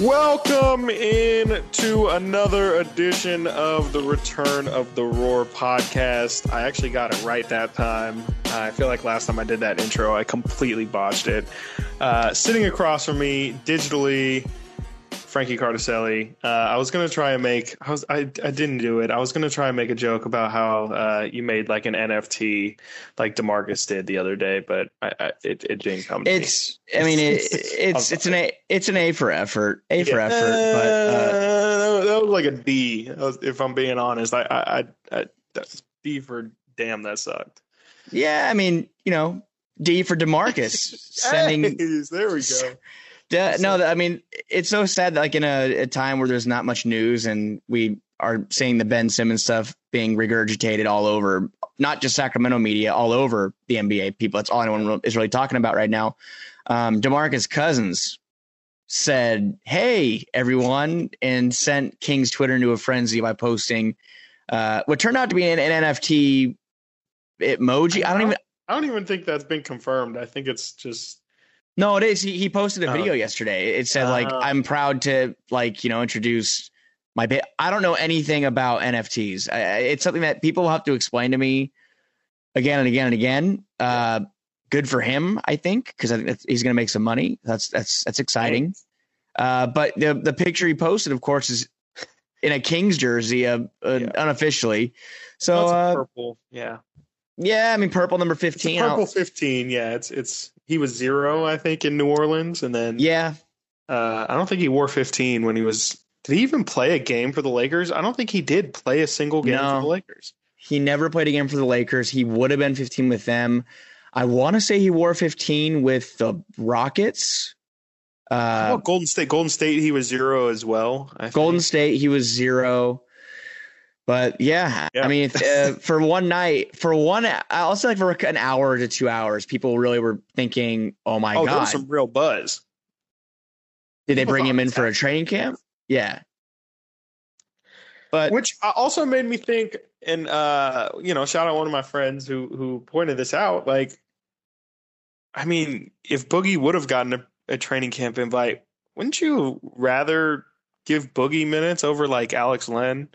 Welcome in to another edition of the Return of the Roar podcast. I actually got it right that time. I feel like last time I did that intro, I completely botched it. Uh, sitting across from me digitally, Frankie Cartoscelli. Uh, I was gonna try and make. I was. I. I didn't do it. I was gonna try and make a joke about how uh, you made like an NFT, like Demarcus did the other day, but I, I, it, it didn't come. it's. Me. I mean, it, it's it's an A. It's an A for effort. A for yeah. effort. But uh, that was like a D. If I'm being honest, I. I. I, I D for damn. That sucked. Yeah, I mean, you know, D for Demarcus sending. there we go. Yeah, no, I mean it's so sad that like in a, a, time where there's not much news and we are seeing the Ben Simmons stuff being regurgitated all over, not just Sacramento media, all over the NBA. People, that's all anyone is really talking about right now. Um, Demarcus Cousins said, "Hey, everyone," and sent King's Twitter into a frenzy by posting uh, what turned out to be an, an NFT emoji. I don't even. I don't even think that's been confirmed. I think it's just no, it is. He, he posted a oh. video yesterday. It said like, uh, "I'm proud to like you know introduce my bit." I don't know anything about NFTs. I, it's something that people will have to explain to me again and again and again. Uh, good for him, I think, because I think he's going to make some money. That's that's that's exciting. Uh, but the the picture he posted, of course, is in a Kings jersey, uh, uh yeah. unofficially. So uh, purple, yeah, yeah. I mean, purple number fifteen. purple fifteen, yeah. It's it's he was zero, I think, in New Orleans, and then yeah, uh, I don't think he wore 15 when he was. Did he even play a game for the Lakers? I don't think he did play a single game no, for the Lakers. He never played a game for the Lakers. He would have been 15 with them. I want to say he wore 15 with the Rockets. Uh, Golden State? Golden State, he was zero as well. Golden think. State, he was zero. But yeah, yeah. I mean, uh, for one night, for one, I'll say like for an hour to two hours, people really were thinking, "Oh my oh, god, some real buzz." Did they bring him in for a training camp? Yeah. But which also made me think, and uh, you know, shout out one of my friends who who pointed this out. Like, I mean, if Boogie would have gotten a, a training camp invite, wouldn't you rather give Boogie minutes over like Alex Len?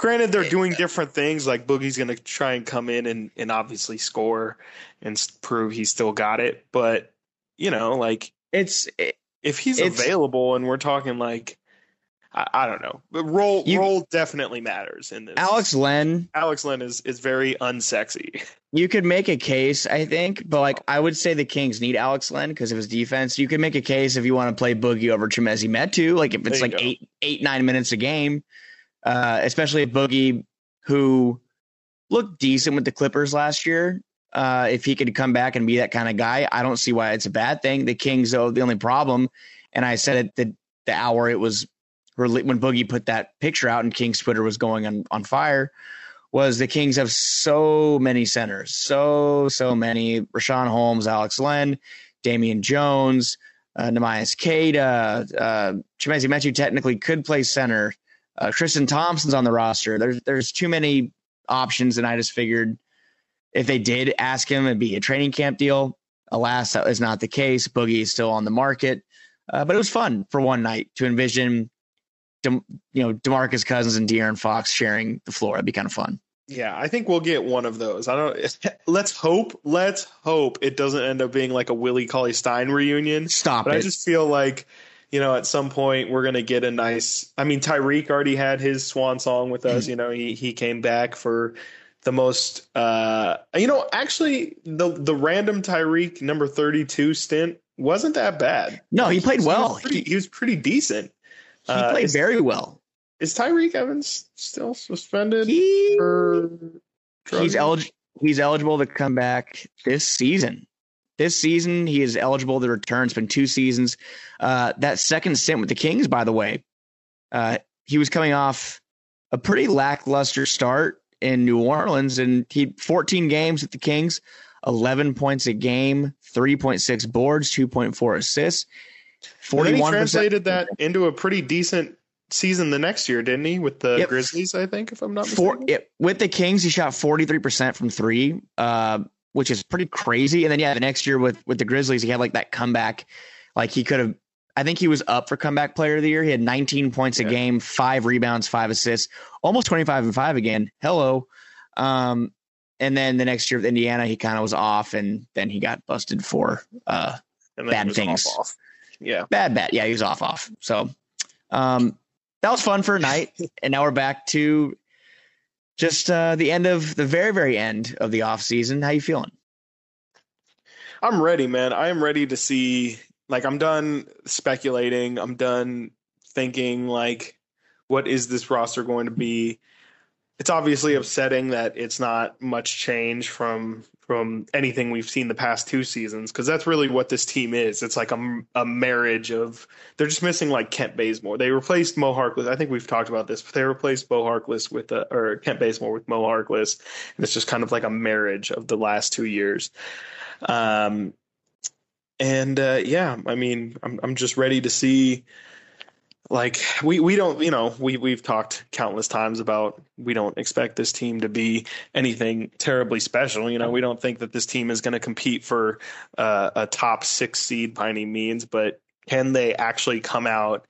Granted, they're doing different things. Like Boogie's going to try and come in and, and obviously score and prove he still got it. But you know, like it's it, if he's it's, available, and we're talking like I, I don't know, but role you, role definitely matters in this. Alex Len, Alex Len is is very unsexy. You could make a case, I think, but like oh. I would say the Kings need Alex Len because of his defense. You could make a case if you want to play Boogie over Chimezie Metu, like if it's like go. eight eight nine minutes a game uh, especially Boogie, who looked decent with the Clippers last year. Uh, if he could come back and be that kind of guy, I don't see why it's a bad thing. The Kings, though, the only problem, and I said it the the hour it was when Boogie put that picture out and Kings Twitter was going on on fire, was the Kings have so many centers, so so many. Richaun Holmes, Alex Len, Damian Jones, uh, Neemias Queta, uh, Chimezie Metu technically could play center. Uh, Tristan Thompson's on the roster. There's there's too many options, and I just figured if they did ask him, it'd be a training camp deal. Alas, that is not the case. Boogie is still on the market, uh, but it was fun for one night to envision, De- you know, Demarcus Cousins and De'Aaron Fox sharing the floor. It'd be kind of fun. Yeah, I think we'll get one of those. I don't. Let's hope. Let's hope it doesn't end up being like a Willie Cauley Stein reunion. Stop but it. I just feel like you know, at some point we're gonna get a nice. I mean, Tyreke already had his swan song with us. Mm-hmm. You know, he he came back for the most. uh You know, actually, the the random Tyreke number thirty two stint wasn't that bad. No, he played well. He was pretty, he was pretty decent. He uh, played is, very well. Is Tyreke Evans still suspended? He, he's eligible. He's eligible to come back this season. This season, he is eligible to return. It's been two seasons. Uh, that second stint with the Kings, by the way, uh, he was coming off a pretty lackluster start in New Orleans, and he 14 games with the Kings, 11 points a game, 3.6 boards, 2.4 assists. 41 he translated that into a pretty decent season the next year, didn't he? With the yep. Grizzlies, I think, if I'm not mistaken. It, with the Kings, he shot 43% from three. Uh, which is pretty crazy. And then yeah, the next year with with the Grizzlies, he had like that comeback. Like he could have I think he was up for comeback player of the year. He had 19 points yeah. a game, five rebounds, five assists, almost 25 and five again. Hello. Um, and then the next year with Indiana, he kind of was off, and then he got busted for uh, bad things. Off, off. Yeah, bad, bad. Yeah, he was off, off. So um, that was fun for a night, and now we're back to just uh, the end of the very, very end of the off season. How you feeling? I'm ready, man. I am ready to see. Like, I'm done speculating. I'm done thinking like, what is this roster going to be? it's obviously upsetting that it's not much change from from anything we've seen the past two seasons because that's really what this team is. It's like a, a marriage of they're just missing like Kent Bazemore. They replaced Mo Harkless. I think we've talked about this, but they replaced Mo Harkless with a, or Kent Bazemore with Mo Harkless, and it's just kind of like a marriage of the last two years. Um, and uh, yeah, I mean, I'm I'm just ready to see like we we don't you know we we've talked countless times about we don't expect this team to be anything terribly special. You know we don't think that this team is going to compete for uh, a top 6 seed by any means but can they actually come out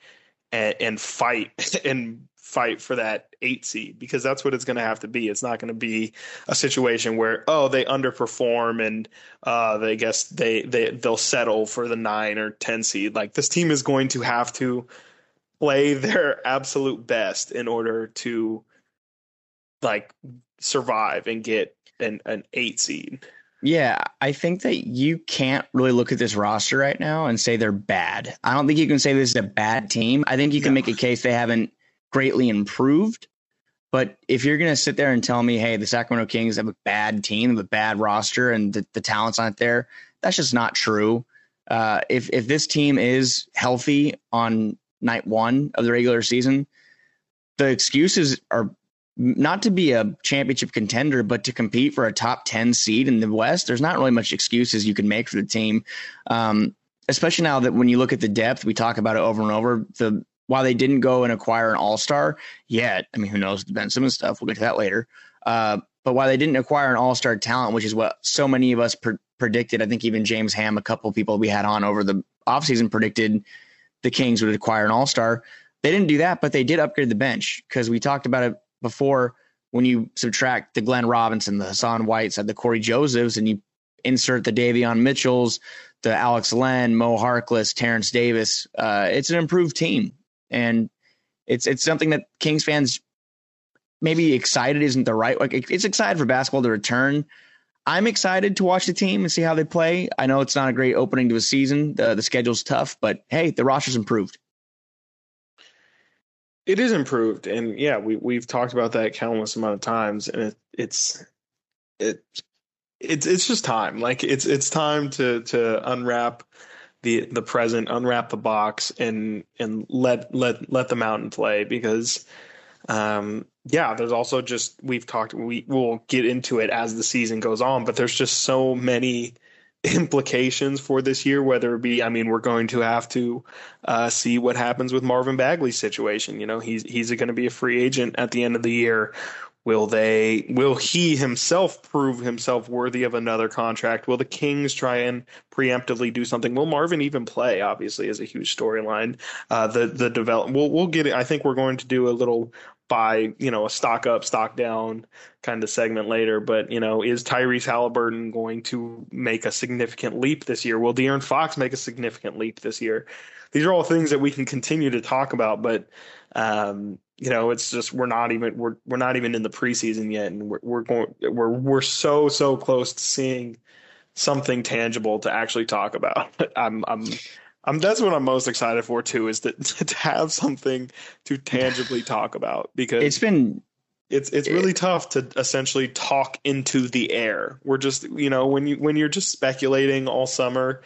and, and fight and fight for that 8 seed? Because that's what it's going to have to be. It's not going to be a situation where oh they underperform and uh they guess they they they'll settle for the 9 or 10 seed. Like this team is going to have to play their absolute best in order to like survive and get an, an eight seed. Yeah, I think that you can't really look at this roster right now and say they're bad. I don't think you can say this is a bad team. I think you can no. make a case they haven't greatly improved. But if you're going to sit there and tell me, hey, the Sacramento Kings have a bad team, have a bad roster, and the, the talent's not there, that's just not true. Uh, if if this team is healthy on night one of the regular season, the excuses are not to be a championship contender, but to compete for a top 10 seed in the West. There's not really much excuses you can make for the team. Um, especially now that when you look at the depth, we talk about it over and over. The while they didn't go and acquire an all star yet, I mean, who knows the Ben Simmons stuff? We'll get to that later. Uh, but while they didn't acquire an all star talent, which is what so many of us pre- predicted, I think even James Ham, a couple people we had on over the offseason predicted the Kings would acquire an all star. They didn't do that, but they did upgrade the bench because we talked about it before. When you subtract the Glenn Robinson, the Hassan Whites, Whiteside, the Cory Josephs, and you insert the Davion Mitchells, the Alex Len, Mo Harkless, Terrence Davis, uh, it's an improved team, and it's it's something that Kings fans maybe excited isn't the right like it's excited for basketball to return I'm excited to watch the team and see how they play. I know it's not a great opening to a season. The the schedule's tough, but hey, the roster's improved. It is improved, and yeah, we we've talked about that countless amount of times, and it, it's it it's it's just time. Like it's it's time to to unwrap the the present, unwrap the box, and and let let let them out and play because um, yeah, there's also just we've talked we will get into it as the season goes on, but there's just so many implications for this year. Whether it be, I mean, we're going to have to uh, see what happens with Marvin Bagley's situation. You know, he's he's going to be a free agent at the end of the year. Will they? Will he himself prove himself worthy of another contract? Will the Kings try and preemptively do something? Will Marvin even play? Obviously, is a huge storyline. Uh, the the develop. We'll we'll get it. I think we're going to do a little buy you know a stock up, stock down kind of segment later. But you know, is Tyrese Haliburton going to make a significant leap this year? Will De'Aaron Fox make a significant leap this year? These are all things that we can continue to talk about, but um, you know, it's just we're not even we're we're not even in the preseason yet, and we're we're going we're we're so so close to seeing something tangible to actually talk about. I'm I'm I'm that's what I'm most excited for too is that to have something to tangibly talk about because it's been it's it's really tough to essentially talk into the air. We're just you know when you when you're just speculating all summer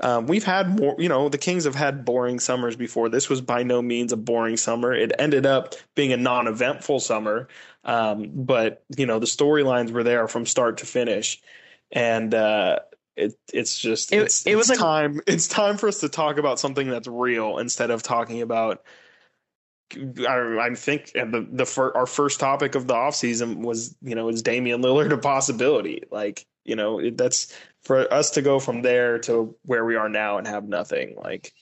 um, we've had more, you know, the Kings have had boring summers before. This was by no means a boring summer. It ended up being a non eventful summer. Um, but, you know, the storylines were there from start to finish. And, uh, it, it's just it, it's, it was it's like, time it's time for us to talk about something that's real instead of talking about I, I think the the fir- our first topic of the offseason was you know is Damian Lillard a possibility like you know it, that's for us to go from there to where we are now and have nothing like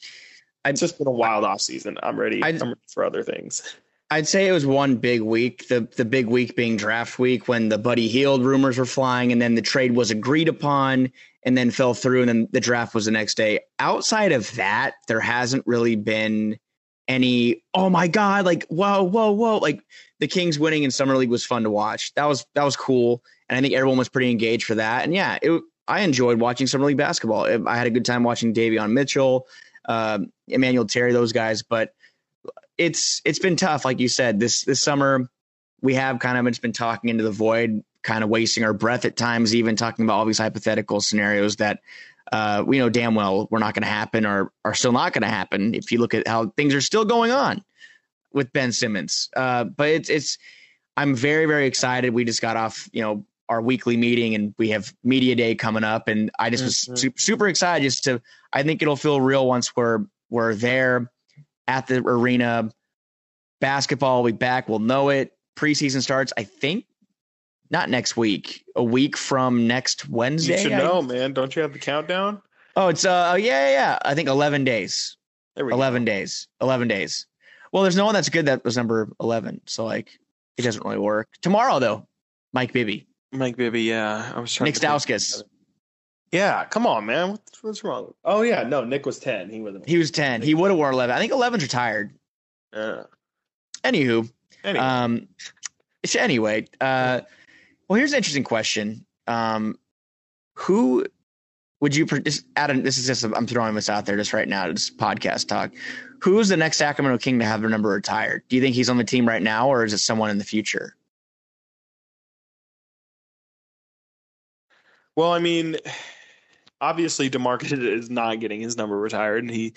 it's just been a wild off season. I'm ready. i am ready for other things. I'd say it was one big week. The the big week being draft week when the Buddy Hield rumors were flying, and then the trade was agreed upon, and then fell through, and then the draft was the next day. Outside of that, there hasn't really been any. Oh my god! Like whoa, whoa, whoa! Like the Kings winning in summer league was fun to watch. That was that was cool, and I think everyone was pretty engaged for that. And yeah, it, I enjoyed watching summer league basketball. I had a good time watching Davion Mitchell, um, Emmanuel Terry, those guys, but it's it's been tough, like you said. This this summer, we have kind of just been talking into the void, kind of wasting our breath at times, even talking about all these hypothetical scenarios that uh, we know damn well we're not going to happen or are still not going to happen. If you look at how things are still going on with Ben Simmons, uh, but it's it's I'm very very excited. We just got off, you know, our weekly meeting and we have media day coming up and i just was mm-hmm. super, super excited just to i think it'll feel real once we're we're there at the arena. Basketball will be back. We'll know it. Preseason starts, I think, not next week. A week from next Wednesday. You should know, man. Don't you have the countdown? Oh, it's uh, oh, yeah, yeah, yeah. I think eleven days. eleven go. days. Eleven days. Well, there's no one that's good that was number eleven, so like it doesn't really work. Tomorrow though, Mike Bibby. Mike Bibby, yeah. I was trying. Nick Stauskas. Yeah, come on, man. What's, what's wrong? Oh yeah, no, Nick was ten. He wasn't He was ten. He would have worn eleven. I think 11's retired. Yeah. Anywho, anyway. um, anyway, uh, well, here's an interesting question. Um, who would you just Adam? This is just I'm throwing this out there just right now. Just podcast talk. Who's the next Sacramento King to have their number retired? Do you think he's on the team right now, or is it someone in the future? Well, I mean, obviously Demarcus is not getting his number retired, and he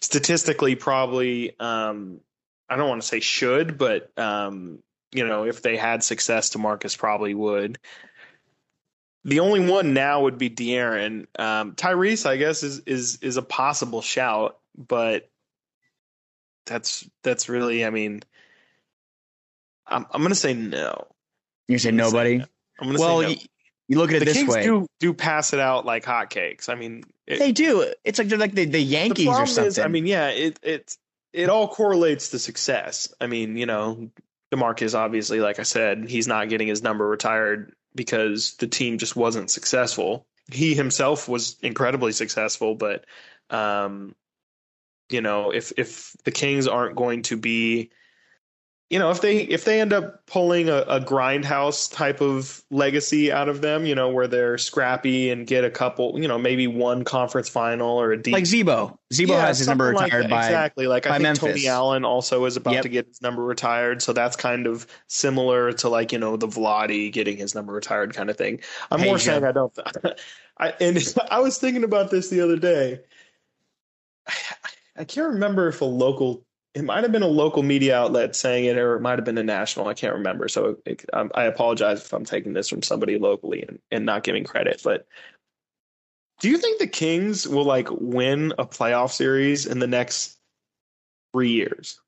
statistically probably um, I don't want to say should, but um, you know, if they had success, Demarcus probably would. The only one now would be De'Aaron. Um, Tyrese, I guess, is is is a possible shout, but that's that's really, I mean, I'm I'm gonna say no. You say nobody. Say no. I'm gonna well, say no. You look at it the this Kings way. Do do pass it out like hotcakes. I mean, it, they do. It's like they're like the, the Yankees the or something. Is, I mean, yeah, it it it all correlates to success. I mean, you know, Demarcus obviously, like I said, he's not getting his number retired because the team just wasn't successful. He himself was incredibly successful, but um, you know, if if the Kings aren't going to be you know, if they if they end up pulling a, a grindhouse type of legacy out of them, you know, where they're scrappy and get a couple, you know, maybe one conference final or a deep like Z-Bo. Z-Bo yeah, has his number retired like by exactly. Like I think Memphis. Tony Allen also is about yep. to get his number retired, so that's kind of similar to like you know the Vlade getting his number retired kind of thing. I'm more saying I don't. I and I was thinking about this the other day. I can't remember if a local it might have been a local media outlet saying it, or it might have been a national. I can't remember. So it, um, I apologize if I'm taking this from somebody locally and, and not giving credit. But do you think the Kings will like win a playoff series in the next three years?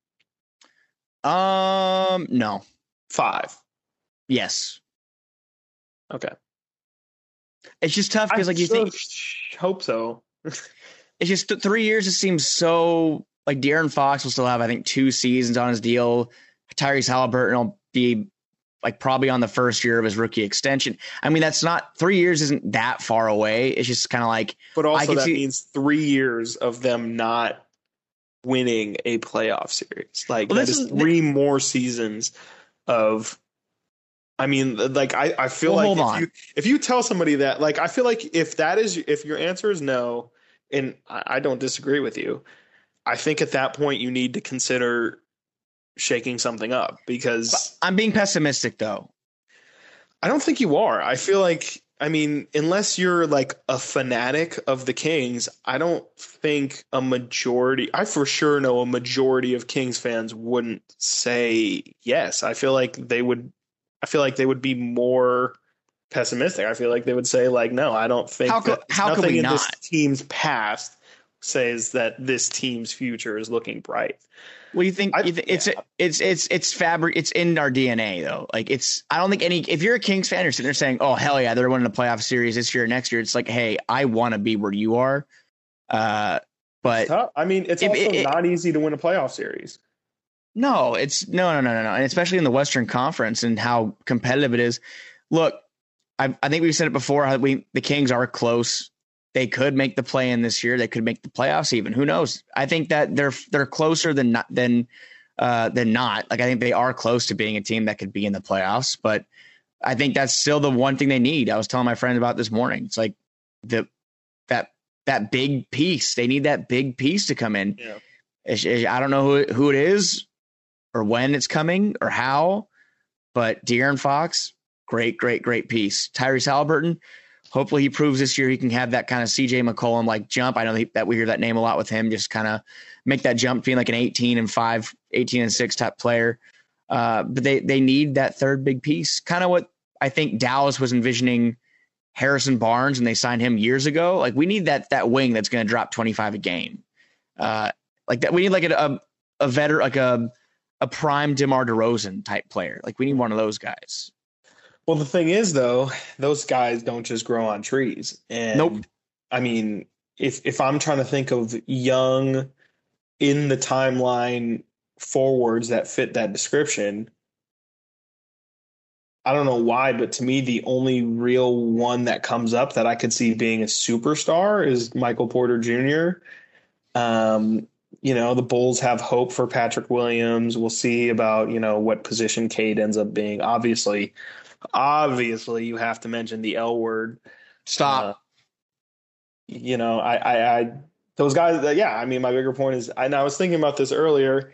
Um, no. Five. Yes. Okay. It's just tough because, like, you think. Hope so. it's just three years. It seems so like De'Aaron Fox will still have, I think, two seasons on his deal. Tyrese Haliburton will be like probably on the first year of his rookie extension. I mean, that's not three years isn't that far away. It's just kind of like, but also that see, means three years of them not winning a playoff series. Like well, that is, three more seasons of. I mean, like I, I feel well, like if you, if you tell somebody that, like I feel like if that is if your answer is no, and I, I don't disagree with you, I think at that point you need to consider shaking something up because I'm being pessimistic though. I don't think you are. I feel like I mean, unless you're like a fanatic of the Kings, I don't think a majority, I for sure know a majority of Kings fans wouldn't say yes. I feel like they would, I feel like they would be more pessimistic. I feel like they would say like, no, I don't think how, could, how could we in not? this team's past says that this team's future is looking bright. Do you think? I, you th- yeah. It's it's it's it's fabric. It's in our DNA though. Like it's. I don't think any. If you're a Kings fan, you're sitting there saying, "Oh hell yeah, they're winning a playoff series this year, next year." It's like, hey, I want to be where you are. Uh, But I mean, it's also it, it, not easy to win a playoff series. No, it's no, no, no, no, no, and especially in the Western Conference and how competitive it is. Look, I, I think we've said it before. We the Kings are close. They could make the play in this year. They could make the playoffs. Even who knows? I think that they're they're closer than not than uh, than not. Like I think they are close to being a team that could be in the playoffs. But I think that's still the one thing they need. I was telling my friend about this morning. It's like the that that big piece. They need that big piece to come in. Yeah. I don't know who who it is or when it's coming or how. But De'Aaron Fox, great, great, great piece. Tyrese Haliburton, hopefully he proves this year he can have that kind of CJ McCollum like jump. I know that we hear that name a lot with him, just kind of make that jump, being like an 18 and 5, 18 and 6 type player. Uh, but they they need that third big piece. Kind of what I think Dallas was envisioning Harrison Barnes and they signed him years ago. Like we need that that wing that's going to drop 25 a game. Uh, like that we need like a, a, a veteran like a a prime DeMar DeRozan type player. Like we need one of those guys. Well, the thing is, though, those guys don't just grow on trees. And nope. I mean, if if I'm trying to think of young in the timeline forwards that fit that description, I don't know why, but to me, the only real one that comes up that I could see being a superstar is Michael Porter Jr. Um, you know, the Bulls have hope for Patrick Williams. We'll see about, you know, what position Cade ends up being. Obviously, obviously you have to mention the L word. Stop. Uh, you know, I, I, I, those guys, uh, yeah, I mean, my bigger point is, and I was thinking about this earlier,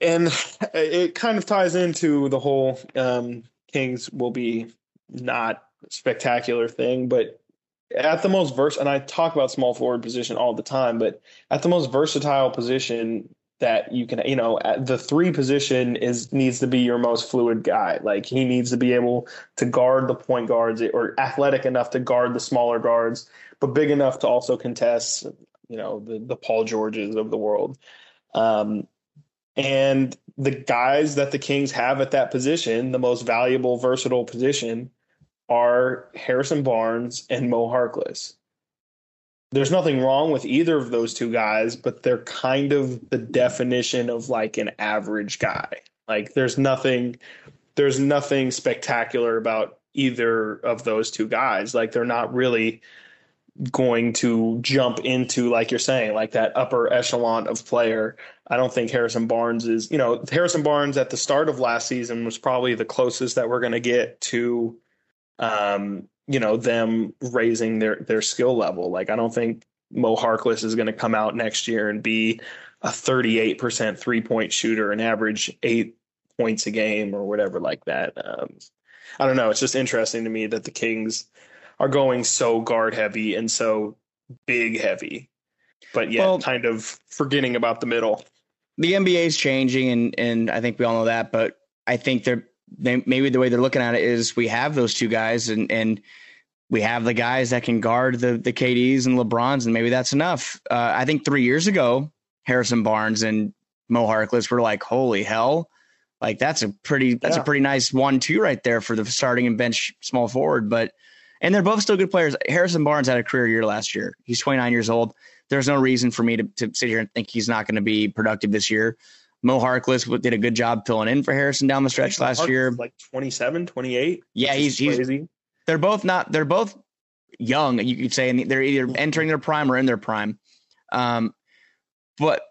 and it kind of ties into the whole um, Kings will be not spectacular thing, but at the most vers and I talk about small forward position all the time, but at the most versatile position that you can, you know, the three position is needs to be your most fluid guy. Like he needs to be able to guard the point guards or athletic enough to guard the smaller guards, but big enough to also contest, you know, the the Paul Georges of the world. Um, and the guys that the Kings have at that position, the most valuable, versatile position, are Harrison Barnes and Mo Harkless. There's nothing wrong with either of those two guys, but they're kind of the definition of like an average guy. Like there's nothing there's nothing spectacular about either of those two guys. Like they're not really going to jump into like you're saying like that upper echelon of player. I don't think Harrison Barnes is, you know, Harrison Barnes at the start of last season was probably the closest that we're going to get to um, you know, them raising their their skill level. Like I don't think Mo Harkless is going to come out next year and be a 38% three point shooter and average eight points a game or whatever like that. Um, I don't know. It's just interesting to me that the Kings are going so guard heavy and so big heavy, but yet well, kind of forgetting about the middle. The NBA is changing, and and I think we all know that. But I think they're they, maybe the way they're looking at it is we have those two guys and and we have the guys that can guard the the KDs and LeBrons, and maybe that's enough. Uh, I think three years ago, Harrison Barnes and Mo Harkless were like, "Holy hell!" Like that's a pretty that's yeah. a pretty nice one-two right there for the starting and bench small forward. But and they're both still good players. Harrison Barnes had a career year last year. He's 29 years old. There's no reason for me to, to sit here and think he's not going to be productive this year. Mo Harkless did a good job filling in for Harrison down the stretch last Harkless year. Like 27, 28. Yeah, he's, he's crazy. They're both not. They're both young. You could say, and they're either entering their prime or in their prime. Um, but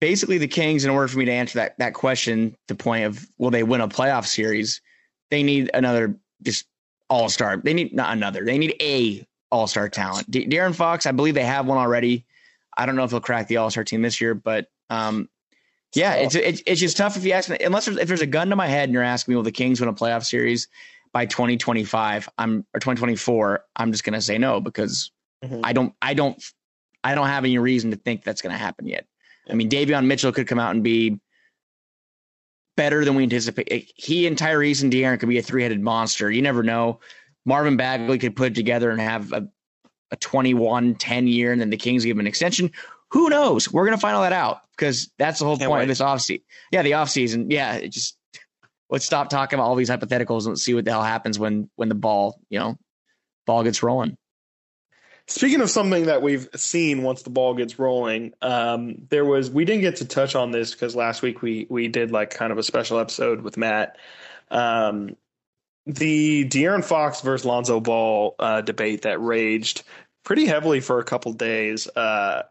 basically, the Kings, in order for me to answer that that question, the point of will they win a playoff series, they need another just all star. They need not another. They need a all star talent. D- De'Aaron Fox, I believe they have one already. I don't know if he'll crack the all star team this year, but um, yeah, it's, it's it's just tough if you ask me. Unless there's, if there's a gun to my head and you're asking me, will the Kings win a playoff series by 2025? I'm or 2024. I'm just gonna say no because mm-hmm. I don't I don't I don't have any reason to think that's gonna happen yet. I mean, Davion Mitchell could come out and be better than we anticipate. He and Tyrese and De'Aaron could be a three headed monster. You never know. Marvin Bagley could put it together and have a, a 21 10 year, and then the Kings give him an extension. Who knows? We're gonna find all that out because that's the whole Can't point wait. of this offseason. Yeah, the offseason. Yeah, it just let's stop talking about all these hypotheticals and see what the hell happens when when the ball, you know, ball gets rolling. Speaking of something that we've seen once the ball gets rolling, um, there was we didn't get to touch on this because last week we we did like kind of a special episode with Matt. Um, the De'Aaron Fox versus Lonzo Ball uh, debate that raged pretty heavily for a couple days. Uh,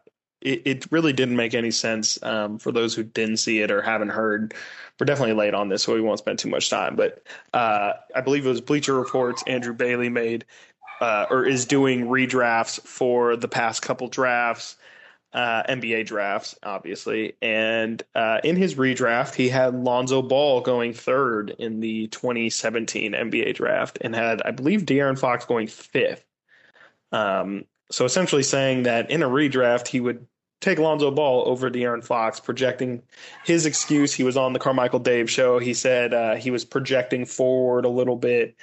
it, it, really didn't make any sense um, for those who didn't see it or haven't heard. We're definitely late on this, so we won't spend too much time. But uh, I believe it was Bleacher Reports. Andrew Bailey made uh, or is doing redrafts for the past couple drafts, uh, NBA drafts, obviously. And uh, in his redraft, he had Lonzo Ball going third in the 2017 NBA draft and had, I believe, De'Aaron Fox going fifth. Um, so essentially saying that in a redraft, he would take Lonzo Ball over De'Aaron Fox, projecting his excuse. He was on the Carmichael Dave show. He said uh, he was projecting forward a little bit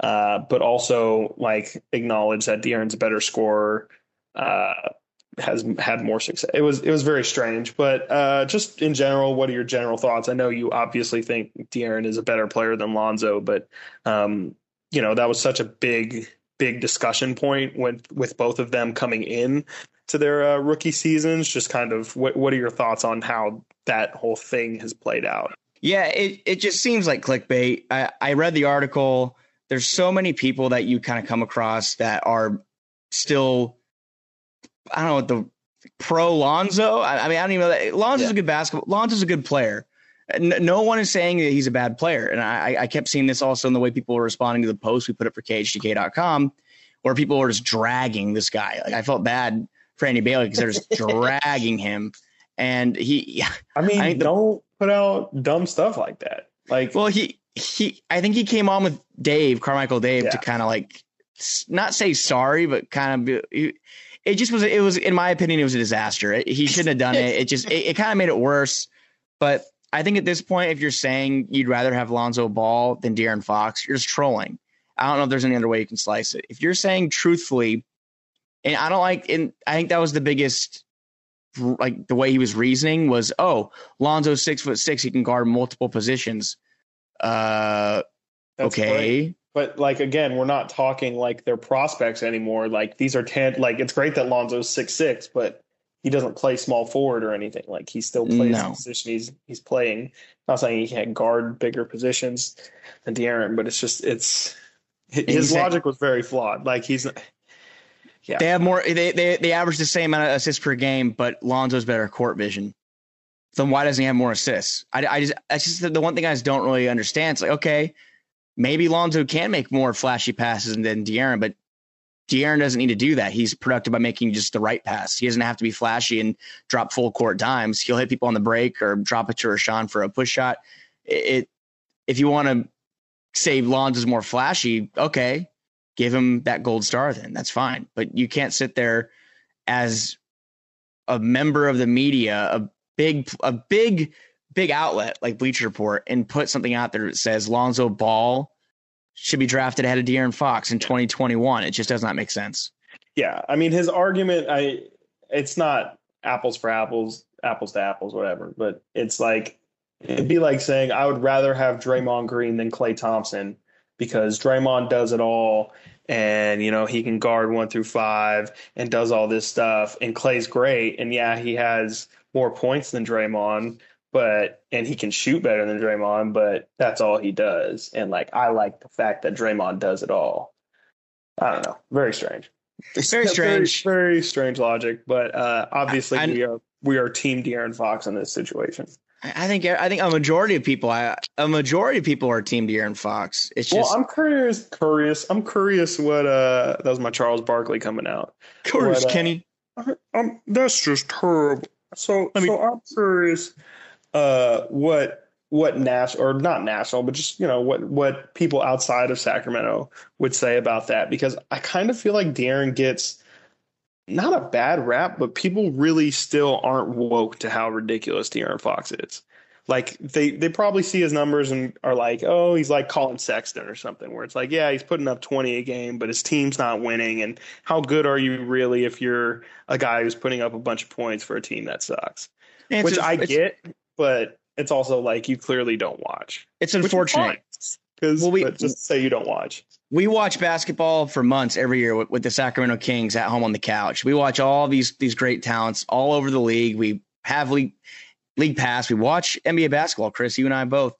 uh, but also like acknowledge that De'Aaron's a better scorer, uh, has had more success. It was it was very strange, but uh, just in general, what are your general thoughts? I know you obviously think De'Aaron is a better player than Lonzo, but um, you know that was such a big big discussion point with with both of them coming in to their uh, rookie seasons. Just kind of what what are your thoughts on how that whole thing has played out? Yeah, it it just seems like clickbait. I, I read the article there's so many people that you kind of come across that are still, I don't know what the pro Lonzo. I, I mean, I don't even know that Lonzo's yeah. a good basketball. Lonzo's a good player. No, one is saying that he's a bad player. And I, I kept seeing this also in the way people were responding to the post we put up for KHTK.com, where people were just dragging this guy. Like I felt bad for Andy Bailey because they're just dragging him. And he, I mean, I don't put out dumb stuff like that. Like, well, he he I think he came on with Dave Carmichael Dave yeah. to kind of like not say sorry, but kind of be, it just was it was in my opinion it was a disaster. It, he shouldn't have done it. It just it, it kind of made it worse. But I think at this point, if you're saying you'd rather have Lonzo Ball than De'Aaron Fox, you're just trolling. I don't know if there's any other way you can slice it. If you're saying truthfully, and I don't like, and I think that was the biggest like the way he was reasoning was, oh, Lonzo's six foot six, he can guard multiple positions. Uh, That's okay. Great. But like again, we're not talking like they're prospects anymore. Like these are ten. Like it's great that Lonzo's six six, but he doesn't play small forward or anything. Like he still plays no. the position he's he's playing. I'm not saying he can't guard bigger positions than De'Aaron, but it's just it's his logic was very flawed. Like he's yeah. They have more they, they they average the same amount of assists per game, but Lonzo's better court vision then why doesn't he have more assists? I, I just that's just the one thing I just don't really understand. It's like okay, maybe Lonzo can make more flashy passes than De'Aaron, but De'Aaron doesn't need to do that. He's productive by making just the right pass. He doesn't have to be flashy and drop full court dimes. He'll hit people on the break or drop it to Richaun for a push shot. It, it if you want to say Lonzo's more flashy, okay, give him that gold star then. That's fine. But you can't sit there as a member of the media, a big a big big outlet like Bleacher Report and put something out there that says Lonzo Ball should be drafted ahead of De'Aaron Fox in 2021. It just does not make sense. Yeah, I mean his argument, I it's not apples for apples, apples to apples, whatever. But it's like it'd be like saying I would rather have Draymond Green than Klay Thompson because Draymond does it all and you know he can guard one through five and does all this stuff and Klay's great and yeah he has more points than Draymond, but and he can shoot better than Draymond, but that's all he does. And like I like the fact that Draymond does it all. I don't know. Very strange. Very strange. Very, very strange logic, but uh, obviously I, I, we are we are team De'Aaron Fox in this situation. I think I think a majority of people, I, a majority of people are Team De'Aaron Fox. It's just. Well, I'm curious. Curious. I'm curious what. Uh, that was my Charles Barkley coming out. Curious, what, uh, Kenny. Um, that's just terrible. So, so I'm curious, uh, what what national or not national, but just you know what what people outside of Sacramento would say about that because I kind of feel like De'Aaron gets not a bad rap, but people really still aren't woke to how ridiculous De'Aaron Fox is. Like they they probably see his numbers and are like, oh, he's like Collin Sexton or something, where it's like, yeah, he's putting up twenty a game, but his team's not winning. And how good are you really if you're a guy who's putting up a bunch of points for a team that sucks? Which I get, but it's also like you clearly don't watch. It's unfortunate. Because well, we just say you don't watch. We watch basketball for months every year with, with, the Sacramento Kings at home on the couch. We watch all these these great talents all over the league. We have league league pass. We watch NBA basketball. Chris, you and I both.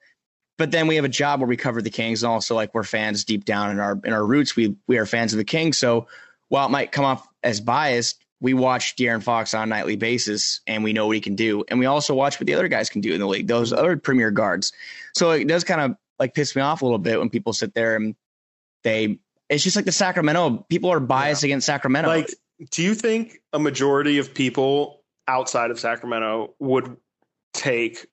But then we have a job where we cover the Kings, and also like we're fans deep down in our in our roots. We we are fans of the Kings. So while it might come off as biased, we watch De'Aaron Fox on a nightly basis and we know what he can do. And we also watch what the other guys can do in the league, those other premier guards. So it does kind of like piss me off a little bit when people sit there and they, it's just like the Sacramento, people are biased yeah. against Sacramento. Like, do you think a majority of people outside of Sacramento would take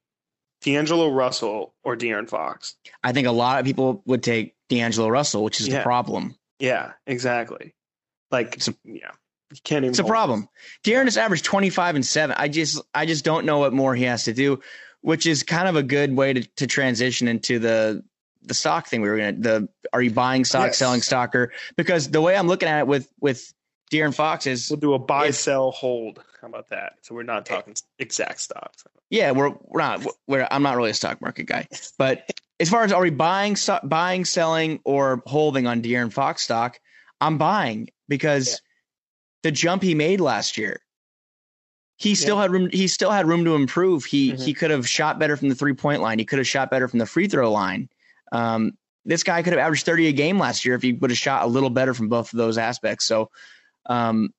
D'Angelo Russell or De'Aaron Fox? I think a lot of people would take D'Angelo Russell, which is yeah. the problem. Yeah, exactly. Like, yeah, you can't even. It's a problem. De'Aaron has averaged 25 and seven. I just, I just don't know what more he has to do, which is kind of a good way to, to transition into the, the stock thing we were going to, the, are you buying stock, yes. selling stocker? Because the way I'm looking at it with, with De'Aaron Fox is we'll do a buy, sell, hold. How about that? So we're not talking exact stocks. Yeah, we're, we're not, we're, I'm not really a stock market guy, but as far as are we buying, buying, selling or holding on De'Aaron Fox stock, I'm buying because yeah the jump he made last year. He still yeah. had room. He still had room to improve. He mm-hmm. he could have shot better from the three point line. He could have shot better from the free throw line. Um, this guy could have averaged thirty a game last year if he would have shot a little better from both of those aspects. So, um,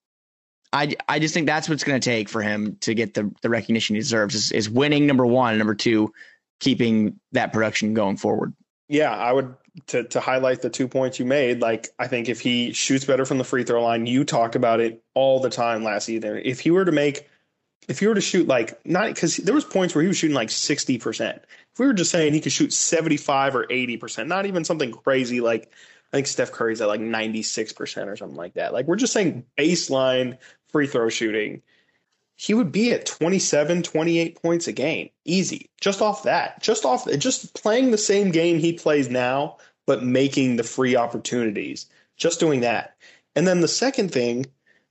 I I just think that's what's going to take for him to get the the recognition he deserves is, is winning number one, number two, keeping that production going forward. Yeah, I would to to highlight the two points you made, like I think if he shoots better from the free throw line, you talked about it all the time last season. If he were to make if he were to shoot like not because there was points where he was shooting like 60%. If we were just saying he could shoot 75 or 80%, not even something crazy like I think Steph Curry's at like 96% or something like that. Like we're just saying baseline free throw shooting he would be at 27, 28 points a game. Easy. Just off that. Just off just playing the same game he plays now, but making the free opportunities. Just doing that. And then the second thing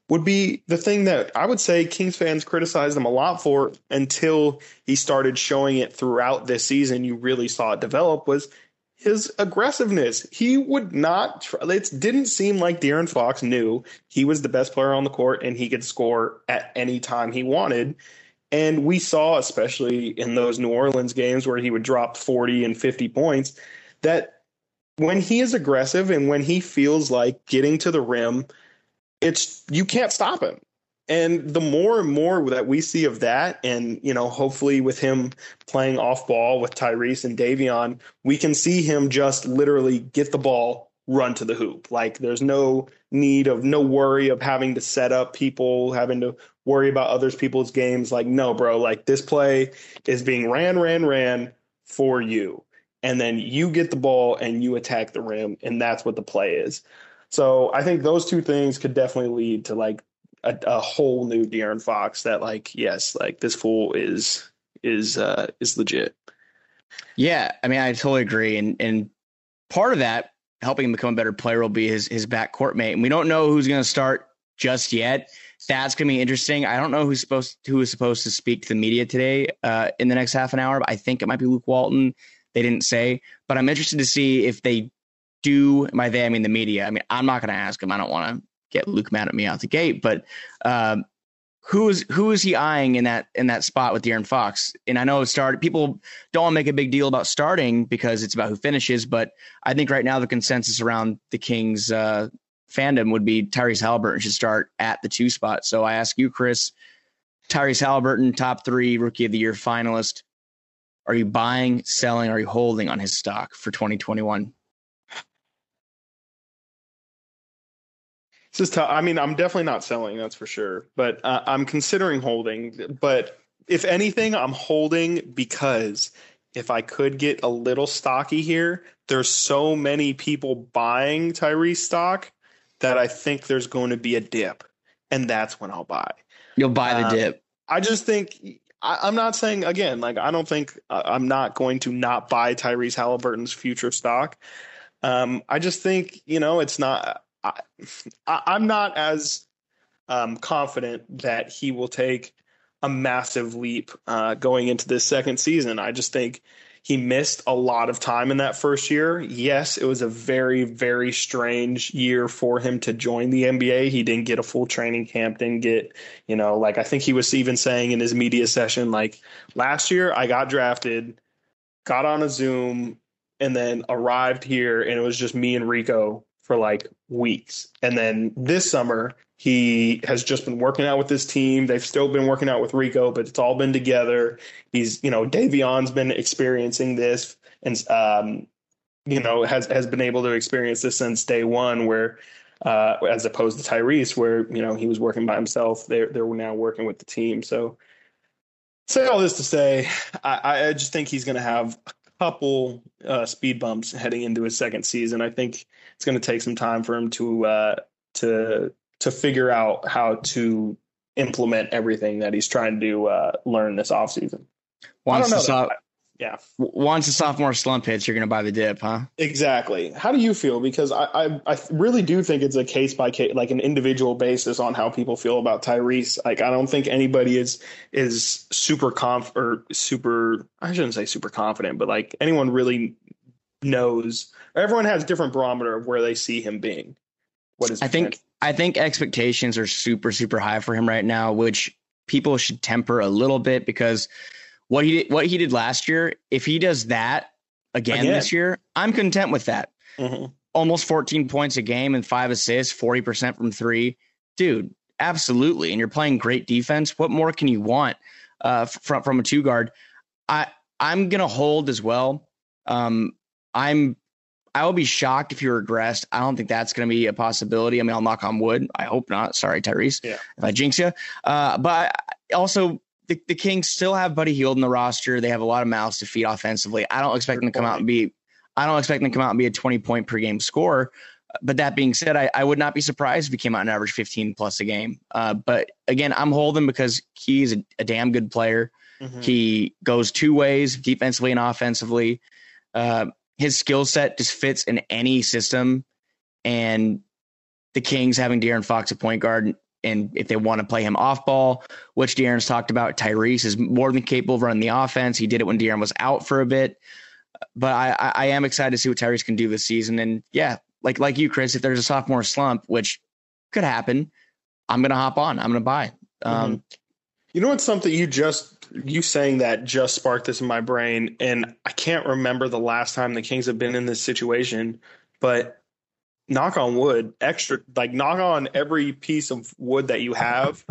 would be the thing that I would say Kings fans criticized him a lot for until he started showing it throughout this season. You really saw it develop was his aggressiveness. He would not. It didn't seem like De'Aaron Fox knew he was the best player on the court and he could score at any time he wanted. And we saw, especially in those New Orleans games where he would drop 40 and 50 points, that when he is aggressive and when he feels like getting to the rim, it's you can't stop him. And the more and more that we see of that, and you know, hopefully with him playing off ball with Tyrese and Davion, we can see him just literally get the ball, run to the hoop. Like there's no need of no worry of having to set up people, having to worry about others people's games. Like, no, bro, like this play is being ran, ran, ran for you. And then you get the ball and you attack the rim, and that's what the play is. So I think those two things could definitely lead to like a, a whole new De'Aaron Fox that like yes, like this fool is is uh is legit. Yeah, I mean I totally agree. And and part of that helping him become a better player will be his his back court mate. And we don't know who's gonna start just yet. That's gonna be interesting. I don't know who's supposed to, who is supposed to speak to the media today uh, in the next half an hour. But I think it might be Luke Walton. They didn't say, but I'm interested to see if they do. By they, I mean the media. I mean, I'm not going to ask him. I don't want to get Luke mad at me out the gate. But um, who is who is he eyeing in that in that spot with De'Aaron Fox? And I know it started. People don't make a big deal about starting because it's about who finishes. But I think right now the consensus around the Kings uh, fandom would be Tyrese Haliburton should start at the two spot. So I ask you, Chris, Tyrese Haliburton, top three Rookie of the Year finalist. Are you buying, selling, are you holding on his stock for 2021? Is tough. I mean, I'm definitely not selling, that's for sure. But uh, I'm considering holding. But if anything, I'm holding because if I could get a little stocky here, there's so many people buying Tyrese stock that I think there's going to be a dip, and that's when I'll buy. You'll buy the um, dip. I just think I, am not saying again, like I don't think uh, I'm not going to not buy Tyrese Haliburton's future stock. Um, I just think you know it's not. I, am not as um, confident that he will take a massive leap uh, going into this second season. I just think he missed a lot of time in that first year. Yes, it was a very, very strange year for him to join the NBA. He didn't get a full training camp, didn't get, you know, like I think he was even saying in his media session, like last year I got drafted, got on a Zoom, and then arrived here, and it was just me and Rico for like weeks. And then this summer, he has just been working out with his team. They've still been working out with Rico, but it's all been together. He's, you know, Davion's been experiencing this and, um, you know, has, has been able to experience this since day one where, uh, as opposed to Tyrese, where, you know, he was working by himself. They're, they're now working with the team. So say all this to say, I, I just think he's going to have a couple uh, speed bumps heading into his second season. I think it's going to take some time for him to, uh, to to figure out how to implement everything that he's trying to uh, learn this offseason. Once the so- yeah, once the sophomore slump hits, you're going to buy the dip, huh? Exactly. How do you feel? Because I, I, I really do think it's a case by case, like an individual basis on how people feel about Tyrese. Like I don't think anybody is is super conf or super. I shouldn't say super confident, but like anyone really knows. Everyone has a different barometer of where they see him being. What is? I think I think expectations are super, super high for him right now, which people should temper a little bit because what he did, what he did last year, if he does that again, again. this year, I'm content with that. Mm-hmm. Almost 14 points a game and five assists, 40% from three. Dude, absolutely. And you're playing great defense. What more can you want uh, from, from a two guard? I, I'm going to hold as well. Um, I'm I will be shocked if you regressed. I don't think that's going to be a possibility. I mean, I'll knock on wood. I hope not. Sorry, Tyrese, yeah. if I jinx you. Uh, but also, the, the Kings still have Buddy Hield in the roster. They have a lot of mouths to feed offensively. I don't expect them to come out and be. I don't expect them to come out and be a 20 point per game score. But that being said, I, I would not be surprised if he came out and averaged 15 plus a game. Uh, but again, I'm holding because he's a, a damn good player. Mm-hmm. He goes two ways, defensively and offensively. Uh, his skill set just fits in any system. And the Kings having De'Aaron Fox at point guard, and if they want to play him off ball, which De'Aaron's talked about, Tyrese is more than capable of running the offense. He did it when De'Aaron was out for a bit. But I, I am excited to see what Tyrese can do this season. And yeah, like like you, Chris, if there's a sophomore slump, which could happen, I'm gonna hop on. I'm gonna buy. Um, mm-hmm. You know what's something you just you saying that just sparked this in my brain, and I can't remember the last time the Kings have been in this situation, but knock on wood, extra like knock on every piece of wood that you have.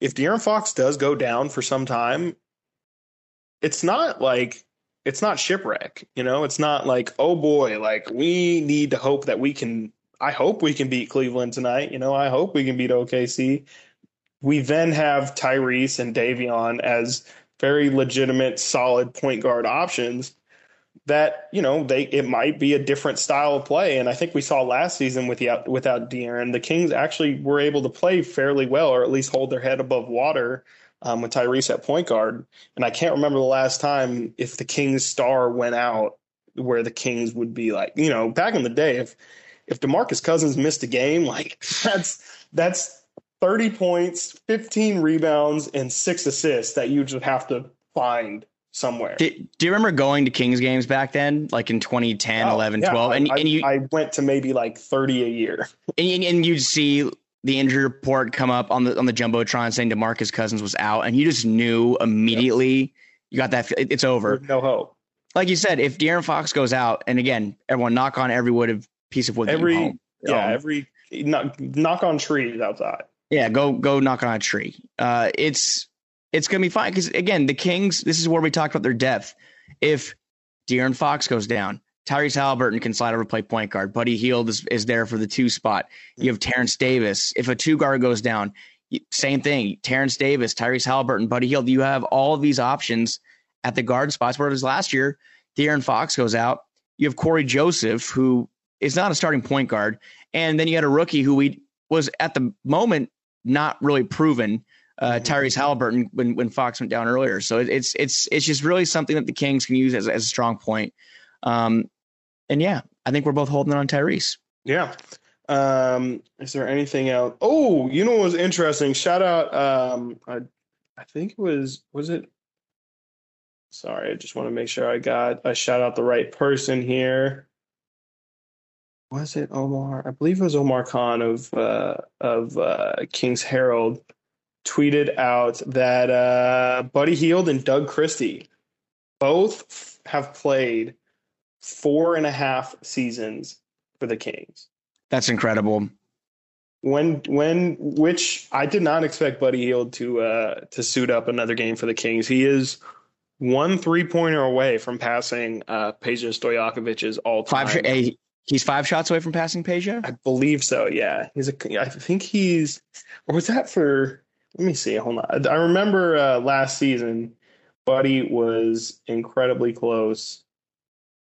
If De'Aaron Fox does go down for some time, it's not like it's not shipwreck, you know. It's not like oh boy, like we need to hope that we can. I hope we can beat Cleveland tonight. You know, I hope we can beat OKC. We then have Tyrese and Davion as very legitimate, solid point guard options that you know they it might be a different style of play. And i think we saw last season with the without De'Aaron the Kings actually were able to play fairly well or at least hold their head above water um, with Tyrese at point guard. And I can't remember the last time if the Kings star went out where the Kings would be like you know back in the day if if DeMarcus Cousins missed a game like that's that's 30 points, 15 rebounds, and six assists that you just have to find somewhere. Do, do you remember going to Kings games back then, like in 2010, oh, 11, yeah, 12? And, I, and you, I went to maybe like 30 a year. And, and you'd see the injury report come up on the on the jumbotron saying Demarcus Cousins was out, and you just knew immediately yep. you got that. It's over. There's no hope. Like you said, if De'Aaron Fox goes out, and again, everyone knock on every wood of piece of wood. Every yeah, home. every knock, knock on trees outside. Yeah, go go knock on a tree. Uh, it's it's gonna be fine because again, the Kings. This is where we talked about their depth. If De'Aaron Fox goes down, Tyrese Haliburton can slide over play point guard. Buddy Hield is, is there for the two spot. You have Terrence Davis. If a two guard goes down, same thing. Terrence Davis, Tyrese Haliburton, Buddy Hield. You have all of these options at the guard spots. Whereas last year, De'Aaron Fox goes out. You have Corey Joseph, who is not a starting point guard, and then you had a rookie who we was at the moment not really proven. Uh, mm-hmm. Tyrese Haliburton when when Fox went down earlier, so it, it's it's it's just really something that the Kings can use as, as a strong point. Um, and yeah, I think we're both holding on Tyrese. Yeah. Um, is there anything else? Oh, you know what was interesting? Shout out. Um, I, I think it was was it Sorry, I just want to make sure I got I shout out the right person here. Was it Omar? I believe it was Omar Khan of uh, of uh, King's Herald tweeted out that uh, Buddy Hield and Doug Christie both have played four and a half seasons for the Kings. That's incredible. When when which I did not expect Buddy Hield to uh, to suit up another game for the Kings. He is one three pointer away from passing uh, Peja Stojakovic's all time. Five, he's five shots away from passing Peja. I believe so. Yeah, he's a. I think he's. Or was that for? Let me see. Hold on. I remember uh, last season, Buddy was incredibly close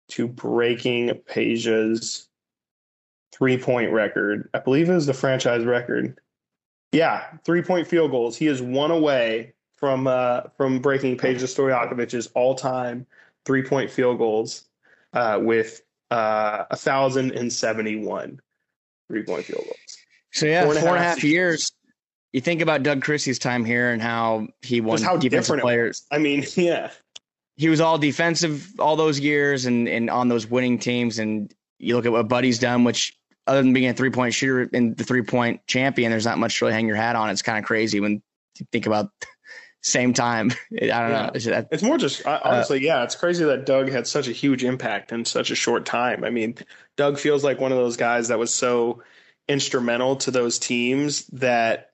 to breaking Peja's three point record. I believe it was the franchise record. Yeah, three point field goals. He is one away from uh, from breaking Peja Stojakovic's all time three point field goals uh, with uh, a thousand and seventy one three point field goals. So yeah, four and, four and a half, half years. You think about Doug Christie's time here and how he won how defensive players. I mean, yeah, he was all defensive all those years and and on those winning teams. And you look at what Buddy's done, which other than being a three point shooter and the three point champion, there's not much to really hang your hat on. It's kind of crazy when you think about same time. I don't yeah. know. That, it's more just honestly, uh, yeah. It's crazy that Doug had such a huge impact in such a short time. I mean, Doug feels like one of those guys that was so instrumental to those teams that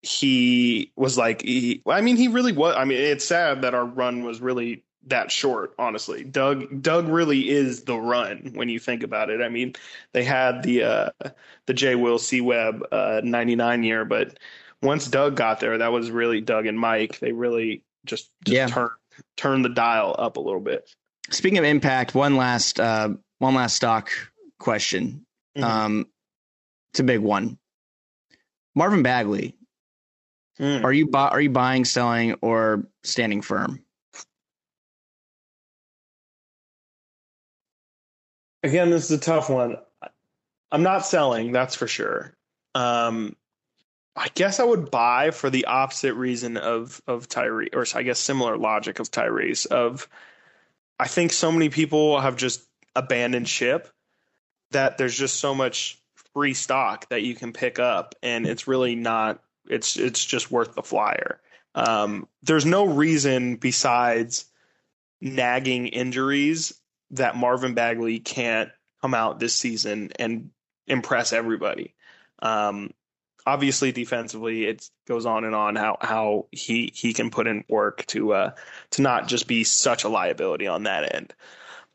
he was like he, I mean he really was I mean it's sad that our run was really that short honestly Doug Doug really is the run when you think about it I mean they had the uh the J Will C Webb uh 99 year but once Doug got there that was really Doug and Mike they really just, just yeah. turn turn the dial up a little bit speaking of impact one last uh one last stock question mm-hmm. um it's a big one Marvin Bagley Mm. Are you bu- are you buying, selling, or standing firm? Again, this is a tough one. I'm not selling, that's for sure. Um, I guess I would buy for the opposite reason of of Tyree, or I guess similar logic of Tyrese. Of I think so many people have just abandoned ship that there's just so much free stock that you can pick up, and it's really not it's it's just worth the flyer. Um, there's no reason besides nagging injuries that Marvin Bagley can't come out this season and impress everybody. Um, obviously, defensively, it goes on and on how how he he can put in work to uh, to not just be such a liability on that end,